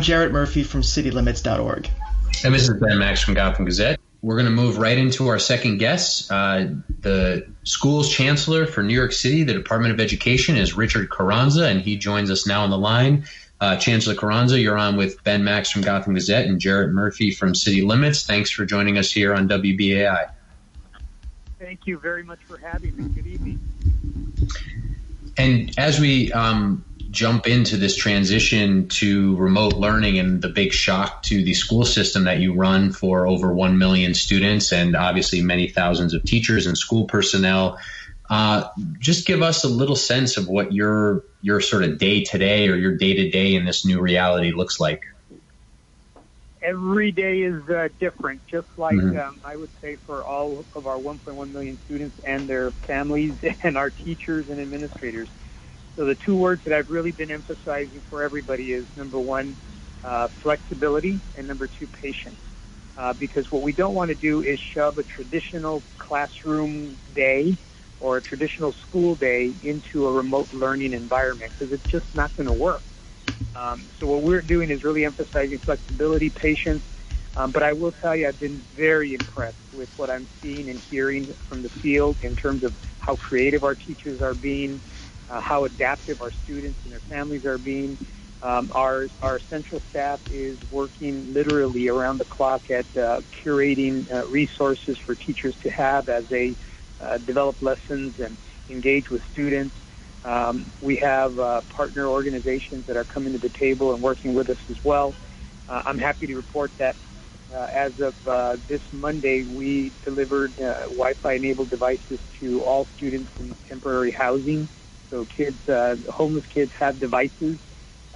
I'm Jarrett Murphy from citylimits.org. And this is Ben Max from Gotham Gazette. We're going to move right into our second guest. Uh, the school's chancellor for New York City, the Department of Education, is Richard Carranza, and he joins us now on the line. Uh, Chancellor Carranza, you're on with Ben Max from Gotham Gazette and Jarrett Murphy from City Limits. Thanks for joining us here on WBAI. Thank you very much for having me. Good evening. And as we um, jump into this transition to remote learning and the big shock to the school system that you run for over 1 million students and obviously many thousands of teachers and school personnel. Uh, just give us a little sense of what your your sort of day to day or your day to day in this new reality looks like. Every day is uh, different, just like mm-hmm. um, I would say for all of our 1.1 million students and their families and our teachers and administrators. So the two words that I've really been emphasizing for everybody is number one, uh, flexibility, and number two, patience. Uh, because what we don't want to do is shove a traditional classroom day or a traditional school day into a remote learning environment because it's just not going to work. Um, so what we're doing is really emphasizing flexibility, patience. Um, but I will tell you, I've been very impressed with what I'm seeing and hearing from the field in terms of how creative our teachers are being, uh, how adaptive our students and their families are being. Um, our our central staff is working literally around the clock at uh, curating uh, resources for teachers to have as they uh, develop lessons and engage with students. Um, we have uh, partner organizations that are coming to the table and working with us as well. Uh, I'm happy to report that as of this Monday, we delivered Wi-Fi enabled devices to all students in temporary housing so kids, uh, homeless kids have devices.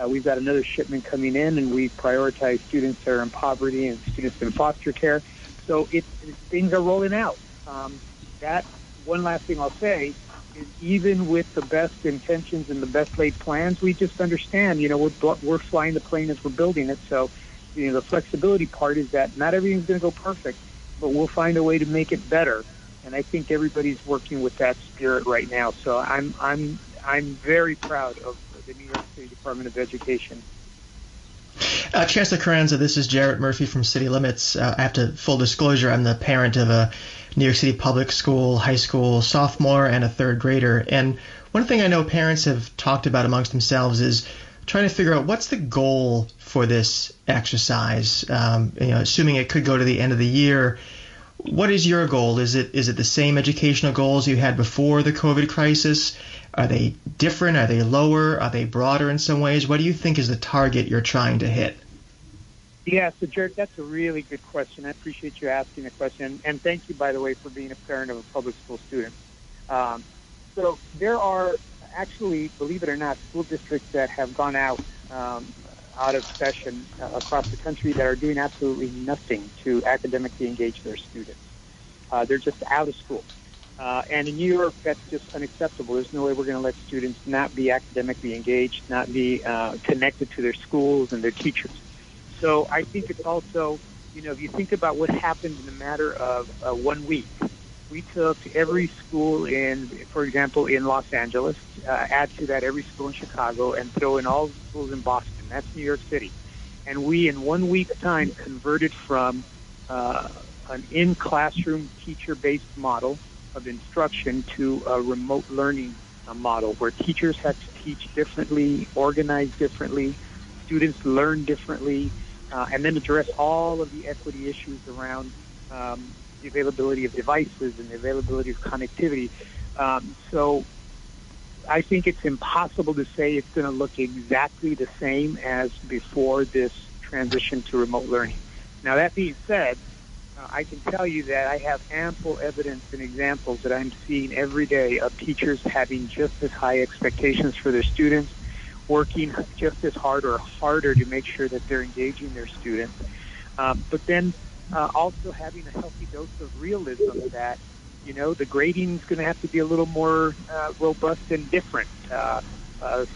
Uh, we've got another shipment coming in, and we prioritize students that are in poverty and students in foster care. So it, it things are rolling out. Um, that one last thing I'll say is even with the best intentions and the best laid plans, we just understand, you know, we're, we're flying the plane as we're building it. So, you know, the flexibility part is that not everything's going to go perfect, but we'll find a way to make it better and I think everybody's working with that spirit right now. So I'm I'm I'm very proud of the New York City Department of Education. Uh, Chancellor Carranza, this is Jarrett Murphy from City Limits. Uh, I have to full disclosure, I'm the parent of a New York City public school, high school sophomore, and a third grader. And one thing I know parents have talked about amongst themselves is trying to figure out what's the goal for this exercise. Um, you know, assuming it could go to the end of the year what is your goal? Is it is it the same educational goals you had before the COVID crisis? Are they different? Are they lower? Are they broader in some ways? What do you think is the target you're trying to hit? Yeah, so Jarrett, that's a really good question. I appreciate you asking the question, and thank you, by the way, for being a parent of a public school student. Um, so there are actually, believe it or not, school districts that have gone out um, out of session uh, across the country that are doing absolutely nothing to academically engage their students. Uh, they're just out of school. Uh, and in New York, that's just unacceptable. There's no way we're going to let students not be academically engaged, not be uh, connected to their schools and their teachers. So I think it's also, you know, if you think about what happened in a matter of uh, one week, we took every school in, for example, in Los Angeles, uh, add to that every school in Chicago, and throw in all the schools in Boston that's New York City. And we, in one week's time, converted from uh, an in classroom teacher based model of instruction to a remote learning uh, model where teachers had to teach differently, organize differently, students learn differently, uh, and then address all of the equity issues around um, the availability of devices and the availability of connectivity. Um, so I think it's impossible to say it's going to look exactly the same as before this transition to remote learning. Now, that being said, uh, I can tell you that I have ample evidence and examples that I'm seeing every day of teachers having just as high expectations for their students, working just as hard or harder to make sure that they're engaging their students, um, but then uh, also having a healthy dose of realism that you know, the grading is going to have to be a little more uh, robust and different. Uh, uh,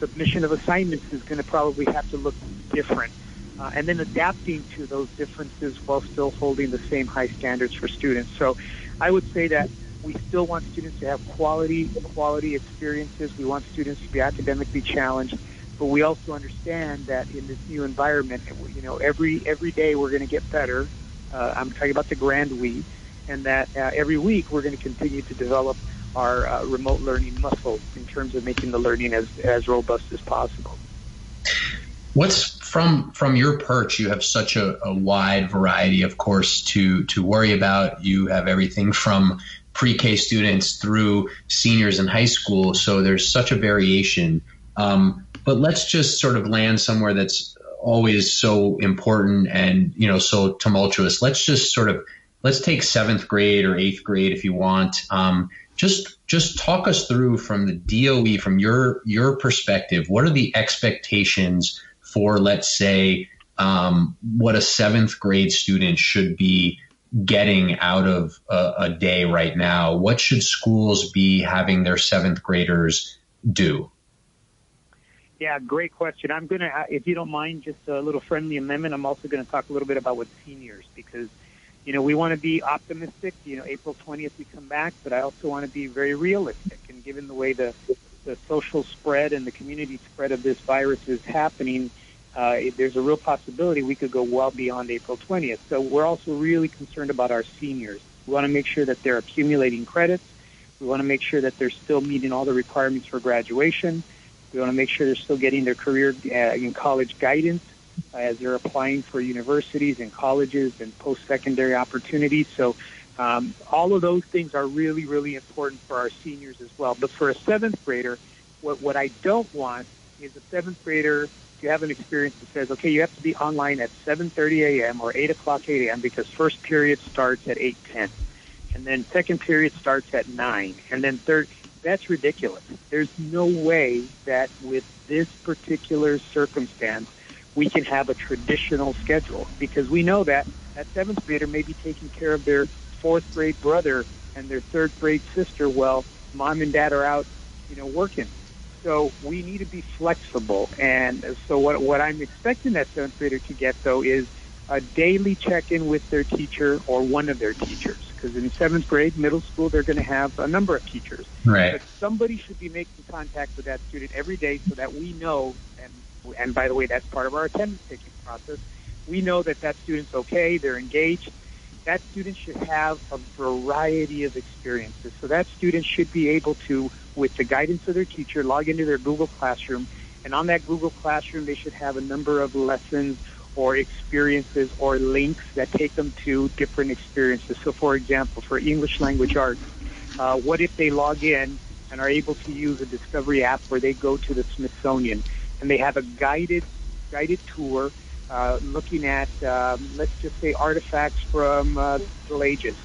submission of assignments is going to probably have to look different. Uh, and then adapting to those differences while still holding the same high standards for students. So I would say that we still want students to have quality quality experiences. We want students to be academically challenged, but we also understand that in this new environment, you know, every every day we're going to get better. Uh, I'm talking about the grand we, and that uh, every week we're going to continue to develop our uh, remote learning muscle in terms of making the learning as as robust as possible. What's from from your perch? You have such a, a wide variety, of course, to to worry about. You have everything from pre-K students through seniors in high school, so there's such a variation. Um, but let's just sort of land somewhere that's always so important and you know so tumultuous. Let's just sort of let's take seventh grade or eighth grade if you want. Um, just just talk us through from the DOE from your your perspective. What are the expectations for let's say um, what a seventh grade student should be getting out of a, a day right now? What should schools be having their seventh graders do? Yeah, great question. I'm going to, uh, if you don't mind, just a little friendly amendment. I'm also going to talk a little bit about what seniors, because, you know, we want to be optimistic. You know, April 20th we come back, but I also want to be very realistic. And given the way the, the social spread and the community spread of this virus is happening, uh, there's a real possibility we could go well beyond April 20th. So we're also really concerned about our seniors. We want to make sure that they're accumulating credits. We want to make sure that they're still meeting all the requirements for graduation. We want to make sure they're still getting their career uh, in college guidance uh, as they're applying for universities and colleges and post-secondary opportunities. So um, all of those things are really, really important for our seniors as well. But for a seventh grader, what, what I don't want is a seventh grader to have an experience that says, okay, you have to be online at 7.30 a.m. or 8 o'clock 8 a.m. because first period starts at 8.10. And then second period starts at 9. And then third, that's ridiculous. There's no way that with this particular circumstance, we can have a traditional schedule because we know that that seventh grader may be taking care of their fourth grade brother and their third grade sister while mom and dad are out, you know, working. So we need to be flexible. And so what, what I'm expecting that seventh grader to get though is a daily check-in with their teacher or one of their teachers because in seventh grade, middle school, they're going to have a number of teachers. Right. But somebody should be making contact with that student every day so that we know, and and by the way, that's part of our attendance taking process. We know that that student's okay, they're engaged. That student should have a variety of experiences. So that student should be able to, with the guidance of their teacher, log into their Google Classroom, and on that Google Classroom, they should have a number of lessons or experiences or links that take them to different experiences. So, for example, for English language arts, uh, what if they log in and are able to use a Discovery app where they go to the Smithsonian and they have a guided guided tour uh, looking at, um, let's just say, artifacts from uh, the Middle Ages.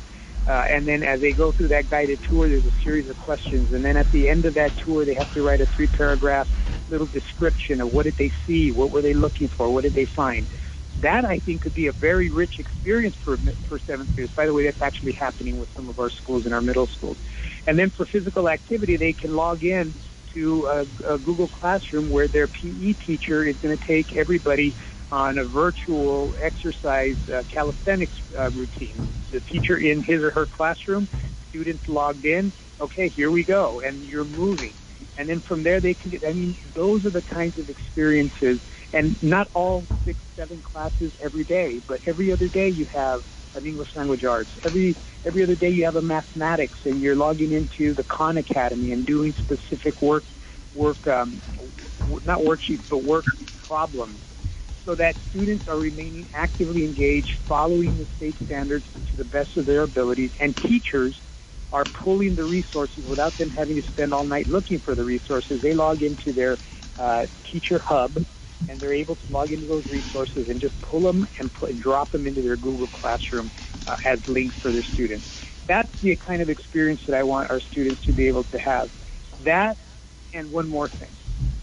Uh, and then as they go through that guided tour, there's a series of questions. And then at the end of that tour, they have to write a three paragraph little description of what did they see, what were they looking for, what did they find that I think could be a very rich experience for for seventh graders. By the way, that's actually happening with some of our schools in our middle schools. And then for physical activity, they can log in to a, a Google Classroom where their PE teacher is going to take everybody on a virtual exercise uh, calisthenics uh, routine. The teacher in his or her classroom, students logged in. Okay, here we go, and you're moving. And then from there, they can get. I mean, those are the kinds of experiences and not all six, seven classes every day, but every other day you have an English language arts. Every every other day you have a mathematics, and you're logging into the Khan Academy and doing specific work, work, um, not worksheets, but work problems, so that students are remaining actively engaged, following the state standards to the best of their abilities, and teachers are pulling the resources without them having to spend all night looking for the resources. They log into their uh, teacher hub and they're able to log into those resources and just pull them and put, drop them into their Google Classroom uh, as links for their students. That's the kind of experience that I want our students to be able to have. That and one more thing.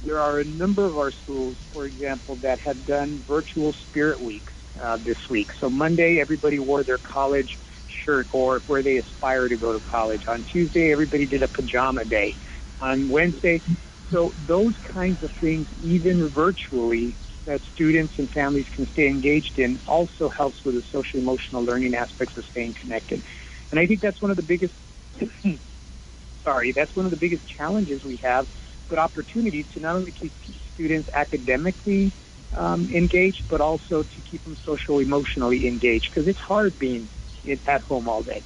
There are a number of our schools, for example, that have done virtual spirit weeks uh, this week. So Monday, everybody wore their college or where they aspire to go to college. On Tuesday, everybody did a pajama day. On Wednesday, so those kinds of things, even virtually, that students and families can stay engaged in also helps with the social emotional learning aspects of staying connected. And I think that's one of the biggest sorry, that's one of the biggest challenges we have, but opportunities to not only keep students academically um, engaged, but also to keep them social emotionally engaged because it's hard being at home all day.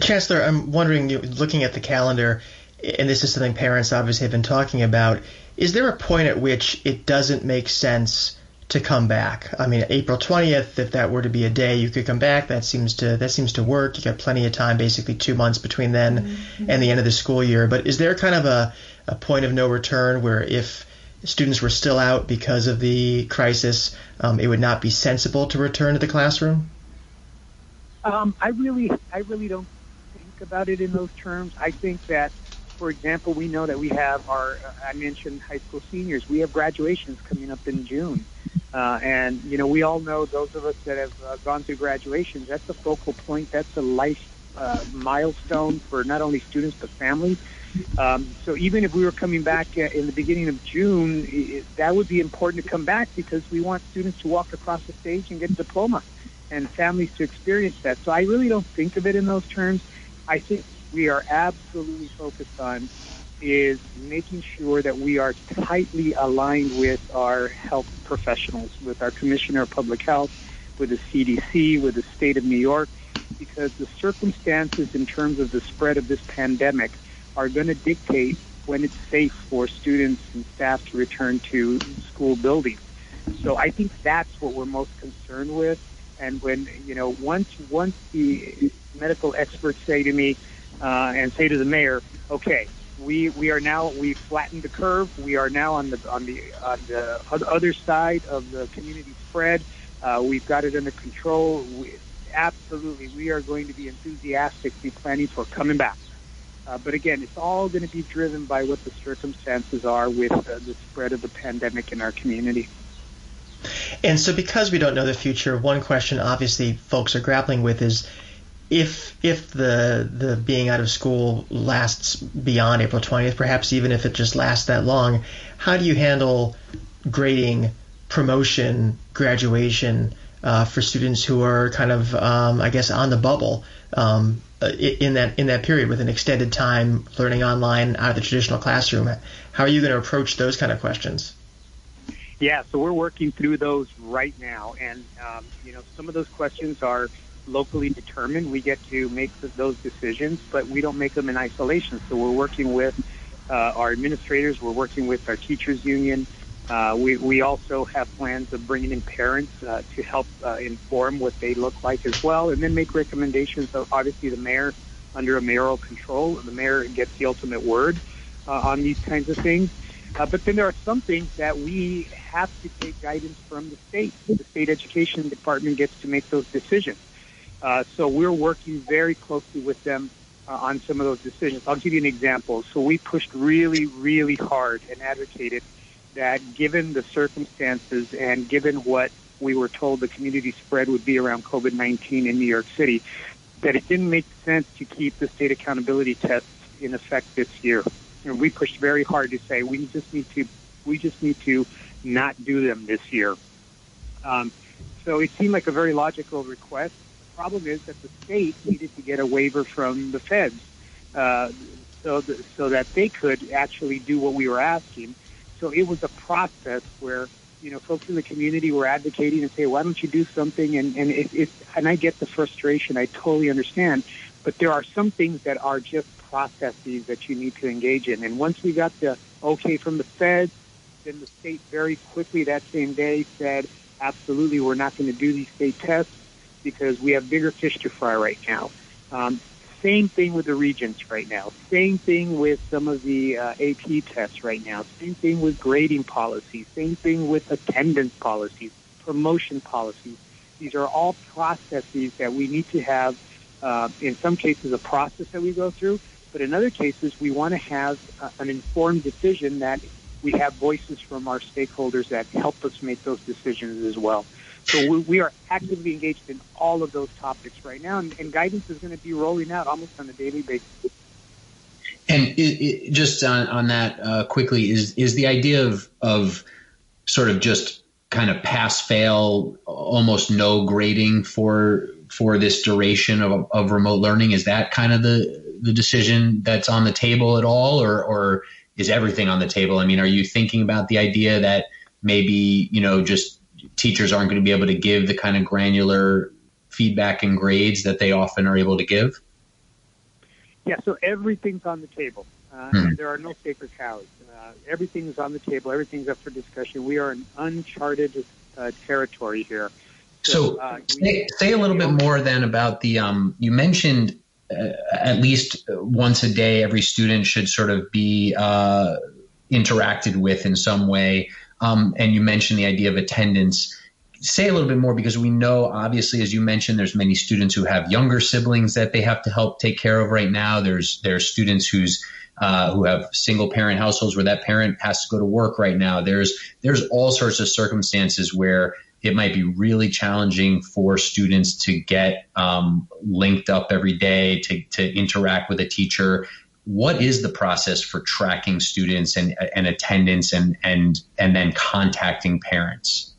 Chancellor, I'm wondering, looking at the calendar, and this is something parents obviously have been talking about, is there a point at which it doesn't make sense to come back? I mean, April 20th, if that were to be a day you could come back, that seems to that seems to work. You got plenty of time, basically two months between then mm-hmm. and the end of the school year. But is there kind of a, a point of no return where if students were still out because of the crisis, um, it would not be sensible to return to the classroom? Um, I really, I really don't think about it in those terms. I think that, for example, we know that we have our, uh, I mentioned high school seniors. We have graduations coming up in June, uh, and you know, we all know those of us that have uh, gone through graduations. That's a focal point. That's a life uh, milestone for not only students but families. Um, so even if we were coming back uh, in the beginning of June, it, that would be important to come back because we want students to walk across the stage and get a diploma and families to experience that. So I really don't think of it in those terms. I think we are absolutely focused on is making sure that we are tightly aligned with our health professionals, with our Commissioner of Public Health, with the CDC, with the state of New York, because the circumstances in terms of the spread of this pandemic are going to dictate when it's safe for students and staff to return to school buildings. So I think that's what we're most concerned with. And when you know, once once the medical experts say to me uh, and say to the mayor, okay, we we are now we flattened the curve. We are now on the on the on the other side of the community spread. Uh, we've got it under control. We, absolutely, we are going to be enthusiastically planning for coming back. Uh, but again, it's all going to be driven by what the circumstances are with uh, the spread of the pandemic in our community. And so, because we don't know the future, one question obviously folks are grappling with is if if the the being out of school lasts beyond April 20th, perhaps even if it just lasts that long, how do you handle grading, promotion, graduation uh, for students who are kind of, um, I guess, on the bubble? Um, in that in that period with an extended time learning online out of the traditional classroom. How are you going to approach those kind of questions? Yeah, so we're working through those right now, and um, you know some of those questions are locally determined. We get to make those decisions, but we don't make them in isolation. So we're working with uh, our administrators, we're working with our teachers union, uh, we, we also have plans of bringing in parents uh, to help uh, inform what they look like as well, and then make recommendations. So obviously, the mayor, under a mayoral control, the mayor gets the ultimate word uh, on these kinds of things. Uh, but then there are some things that we have to take guidance from the state. The state education department gets to make those decisions. Uh, so we're working very closely with them on some of those decisions. I'll give you an example. So we pushed really, really hard and advocated that given the circumstances and given what we were told the community spread would be around COVID 19 in New York City, that it didn't make sense to keep the state accountability tests in effect this year. And we pushed very hard to say we just need to we just need to not do them this year. Um, so it seemed like a very logical request. The problem is that the state needed to get a waiver from the feds uh, so, th- so that they could actually do what we were asking. So it was a process where you know folks in the community were advocating and say, why don't you do something? And and it, it and I get the frustration. I totally understand, but there are some things that are just processes that you need to engage in. And once we got the okay from the feds, then the state very quickly that same day said, absolutely, we're not going to do these state tests because we have bigger fish to fry right now. Um, same thing with the regents right now. Same thing with some of the uh, AP tests right now. Same thing with grading policies. Same thing with attendance policies, promotion policies. These are all processes that we need to have. Uh, in some cases, a process that we go through, but in other cases, we want to have uh, an informed decision that we have voices from our stakeholders that help us make those decisions as well. So we, we are actively engaged in all of those topics right now, and, and guidance is going to be rolling out almost on a daily basis. And it, it, just on, on that uh, quickly is is the idea of of sort of just kind of pass fail, almost no grading for for this duration of, of remote learning. Is that kind of the the decision that's on the table at all, or or is everything on the table? I mean, are you thinking about the idea that maybe you know just teachers aren't going to be able to give the kind of granular feedback and grades that they often are able to give? Yeah, so everything's on the table. Uh, hmm. There are no sacred cows. Uh, everything is on the table. Everything's up for discussion. We are in uncharted uh, territory here. So, so uh, say, say, a little bit more then about the. Um, you mentioned at least once a day, every student should sort of be uh, interacted with in some way. Um, and you mentioned the idea of attendance. Say a little bit more because we know, obviously, as you mentioned, there's many students who have younger siblings that they have to help take care of right now. There's there's students who's uh, who have single parent households where that parent has to go to work right now. There's there's all sorts of circumstances where it might be really challenging for students to get um, linked up every day to, to interact with a teacher what is the process for tracking students and, and attendance and, and, and then contacting parents?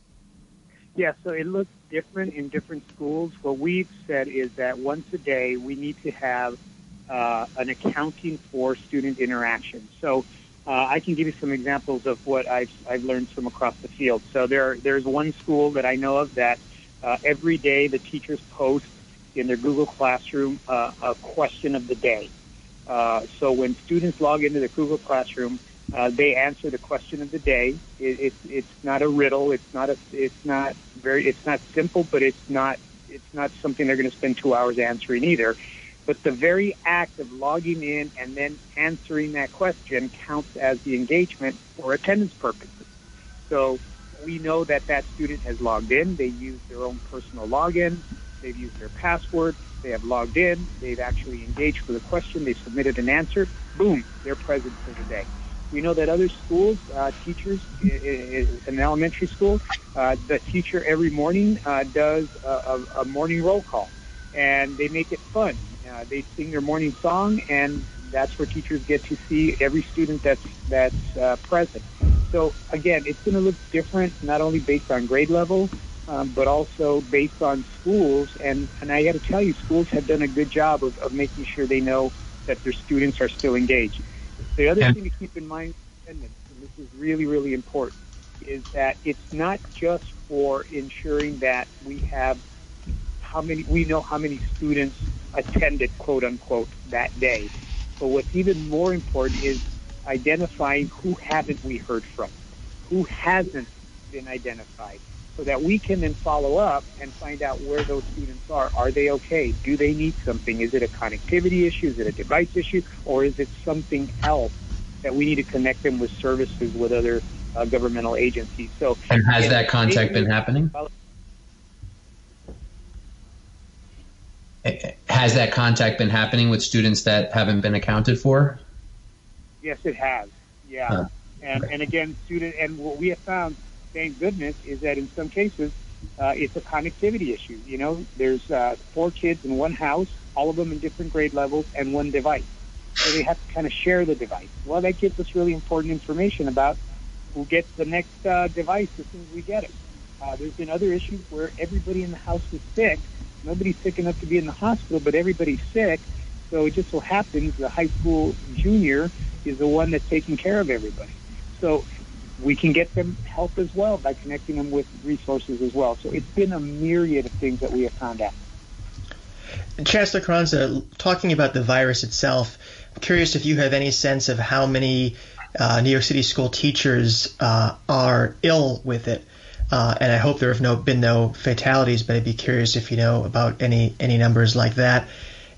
Yeah, so it looks different in different schools. What we've said is that once a day we need to have uh, an accounting for student interaction. So uh, I can give you some examples of what I've, I've learned from across the field. So there, there's one school that I know of that uh, every day the teachers post in their Google Classroom uh, a question of the day. Uh, so when students log into the Google Classroom, uh, they answer the question of the day. It, it, it's not a riddle. It's not a. It's not very. It's not simple, but it's not. It's not something they're going to spend two hours answering either. But the very act of logging in and then answering that question counts as the engagement for attendance purposes. So we know that that student has logged in. They use their own personal login. They've used their password. They have logged in. They've actually engaged with a question. They've submitted an answer. Boom, they're present for the day. We know that other schools, uh, teachers in elementary school, uh, the teacher every morning uh, does a, a, morning roll call, and they make it fun. Uh, they sing their morning song, and that's where teachers get to see every student that's that's uh, present. So again, it's going to look different, not only based on grade level, um, but also based on schools. And, and I got to tell you, schools have done a good job of, of making sure they know that their students are still engaged. The other thing to keep in mind, and this is really, really important, is that it's not just for ensuring that we have how many, we know how many students attended, quote unquote, that day. But what's even more important is identifying who haven't we heard from, who hasn't been identified so that we can then follow up and find out where those students are. Are they okay? Do they need something? Is it a connectivity issue? Is it a device issue? Or is it something else that we need to connect them with services with other uh, governmental agencies? So, and has that contact been happening? Has that contact been happening with students that haven't been accounted for? Yes, it has. Yeah. Huh. And, and again, student, and what we have found thank goodness, is that in some cases, uh, it's a connectivity issue. You know, there's uh, four kids in one house, all of them in different grade levels, and one device. So they have to kind of share the device. Well, that gives us really important information about who gets the next uh, device as soon as we get it. Uh, there's been other issues where everybody in the house is sick. Nobody's sick enough to be in the hospital, but everybody's sick. So it just so happens the high school junior is the one that's taking care of everybody. So we can get them help as well by connecting them with resources as well. So it's been a myriad of things that we have found out. Chancellor Carranza, talking about the virus itself, I'm curious if you have any sense of how many uh, New York City school teachers uh, are ill with it. Uh, and I hope there have no, been no fatalities, but I'd be curious if you know about any any numbers like that.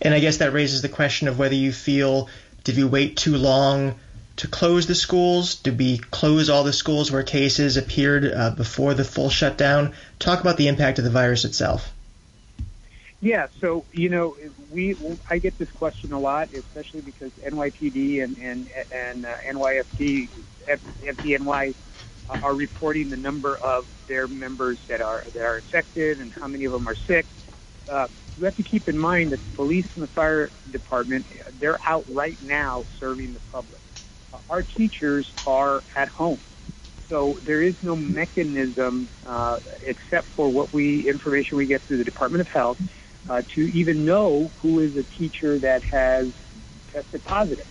And I guess that raises the question of whether you feel did we wait too long to close the schools? Did we close all the schools where cases appeared uh, before the full shutdown? Talk about the impact of the virus itself. Yeah, so you know, we I get this question a lot, especially because NYPD and and and uh, NYFD, FDNY are reporting the number of their members that are that are infected and how many of them are sick. Uh, you have to keep in mind that the police and the fire department they're out right now serving the public our teachers are at home. So there is no mechanism uh, except for what we information we get through the Department of Health uh, to even know who is a teacher that has tested positive.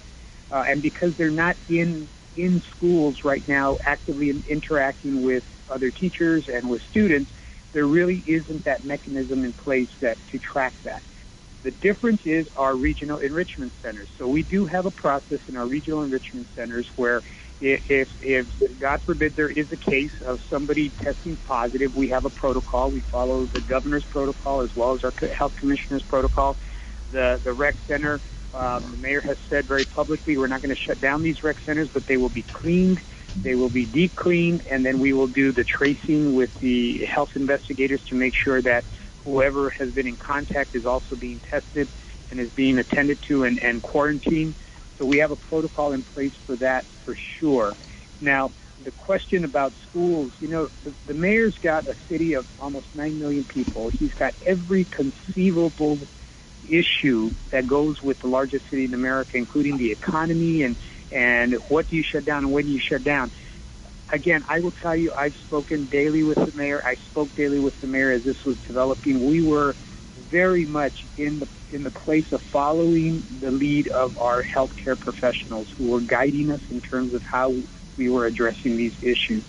Uh, and because they're not in in schools right now actively interacting with other teachers and with students, there really isn't that mechanism in place that to track that. The difference is our regional enrichment centers. So we do have a process in our regional enrichment centers where if, if God forbid there is a case of somebody testing positive, we have a protocol. We follow the governor's protocol as well as our health commissioner's protocol. The the rec center, um, the mayor has said very publicly, we're not going to shut down these rec centers, but they will be cleaned. They will be deep cleaned, and then we will do the tracing with the health investigators to make sure that whoever has been in contact is also being tested and is being attended to and, and quarantined. So we have a protocol in place for that for sure. Now, the question about schools, you know, the, the mayor's got a city of almost 9 million people. He's got every conceivable issue that goes with the largest city in America, including the economy and, and what do you shut down and when do you shut down. Again, I will tell you, I've spoken daily with the mayor. I spoke daily with the mayor as this was developing. We were very much in the in the place of following the lead of our healthcare professionals who were guiding us in terms of how we were addressing these issues.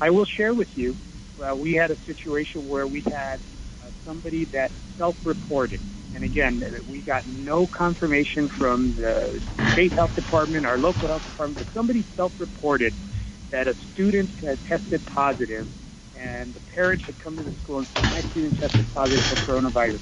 I will share with you, uh, we had a situation where we had uh, somebody that self-reported. And again, we got no confirmation from the state health department, our local health department, but somebody self-reported that a student had tested positive and the parents had come to the school and said, my student tested positive for coronavirus.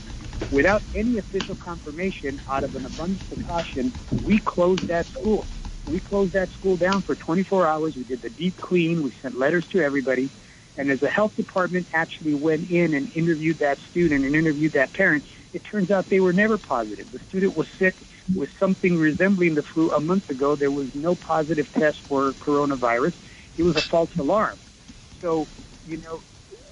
Without any official confirmation, out of an abundance of caution, we closed that school. We closed that school down for 24 hours. We did the deep clean. We sent letters to everybody. And as the health department actually went in and interviewed that student and interviewed that parent, it turns out they were never positive. The student was sick with something resembling the flu a month ago. There was no positive test for coronavirus. It was a false alarm. So, you know,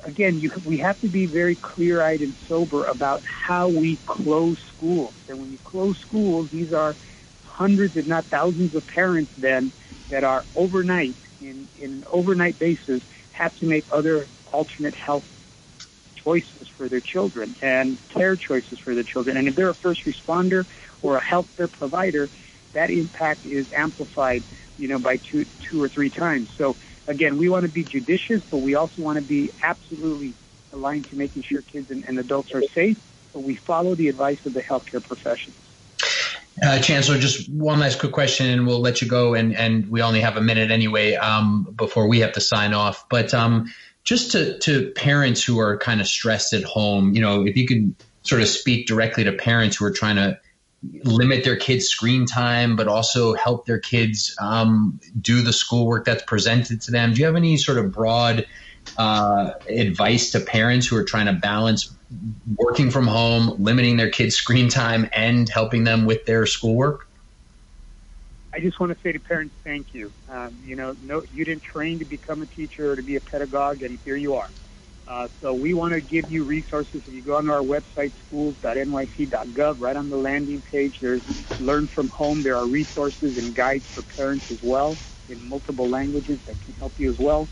again, you, we have to be very clear-eyed and sober about how we close schools. And when you close schools, these are hundreds, if not thousands, of parents then that are overnight in, in an overnight basis have to make other alternate health choices for their children and care choices for their children. And if they're a first responder or a healthcare provider, that impact is amplified, you know, by two, two or three times. So again, we want to be judicious, but we also want to be absolutely aligned to making sure kids and, and adults are safe. But we follow the advice of the healthcare professionals. Uh, Chancellor, just one last quick question, and we'll let you go. And, and we only have a minute anyway um, before we have to sign off. But um, just to, to parents who are kind of stressed at home, you know, if you could sort of speak directly to parents who are trying to limit their kids' screen time, but also help their kids um, do the schoolwork that's presented to them. Do you have any sort of broad uh, advice to parents who are trying to balance working from home, limiting their kids' screen time, and helping them with their schoolwork? I just want to say to parents, thank you. Um, you know, no, you didn't train to become a teacher or to be a pedagogue, and here you are. Uh, so we want to give you resources. If you go on our website, schools.nyc.gov, right on the landing page, there's Learn from Home. There are resources and guides for parents as well in multiple languages that can help you as well.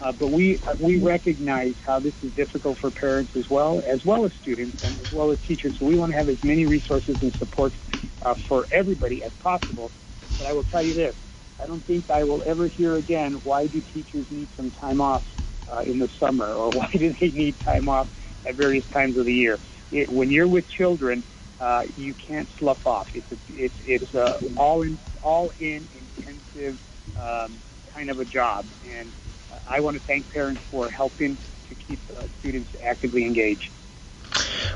Uh, but we uh, we recognize how this is difficult for parents as well, as well as students and as well as teachers. So we want to have as many resources and support uh, for everybody as possible. But I will tell you this: I don't think I will ever hear again why do teachers need some time off uh, in the summer, or why do they need time off at various times of the year? It, when you're with children, uh, you can't slough off. It's a, it's it's a all in all in intensive um, kind of a job, and I want to thank parents for helping to keep uh, students actively engaged.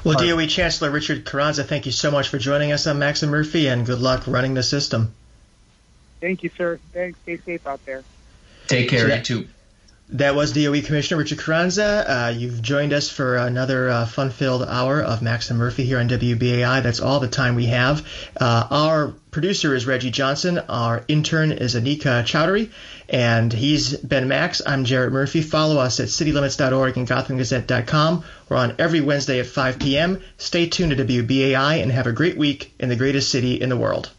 Well, DOE Chancellor Richard Carranza, thank you so much for joining us on Max and Murphy, and good luck running the system. Thank you, sir. Thanks. Stay safe out there. Take care. So you too. That was DOE Commissioner Richard Carranza. Uh, you've joined us for another uh, fun-filled hour of Max and Murphy here on WBAI. That's all the time we have. Uh, our producer is Reggie Johnson. Our intern is Anika Chowdhury. And he's Ben Max. I'm Jarrett Murphy. Follow us at citylimits.org and gothamgazette.com. We're on every Wednesday at 5 p.m. Stay tuned to WBAI and have a great week in the greatest city in the world.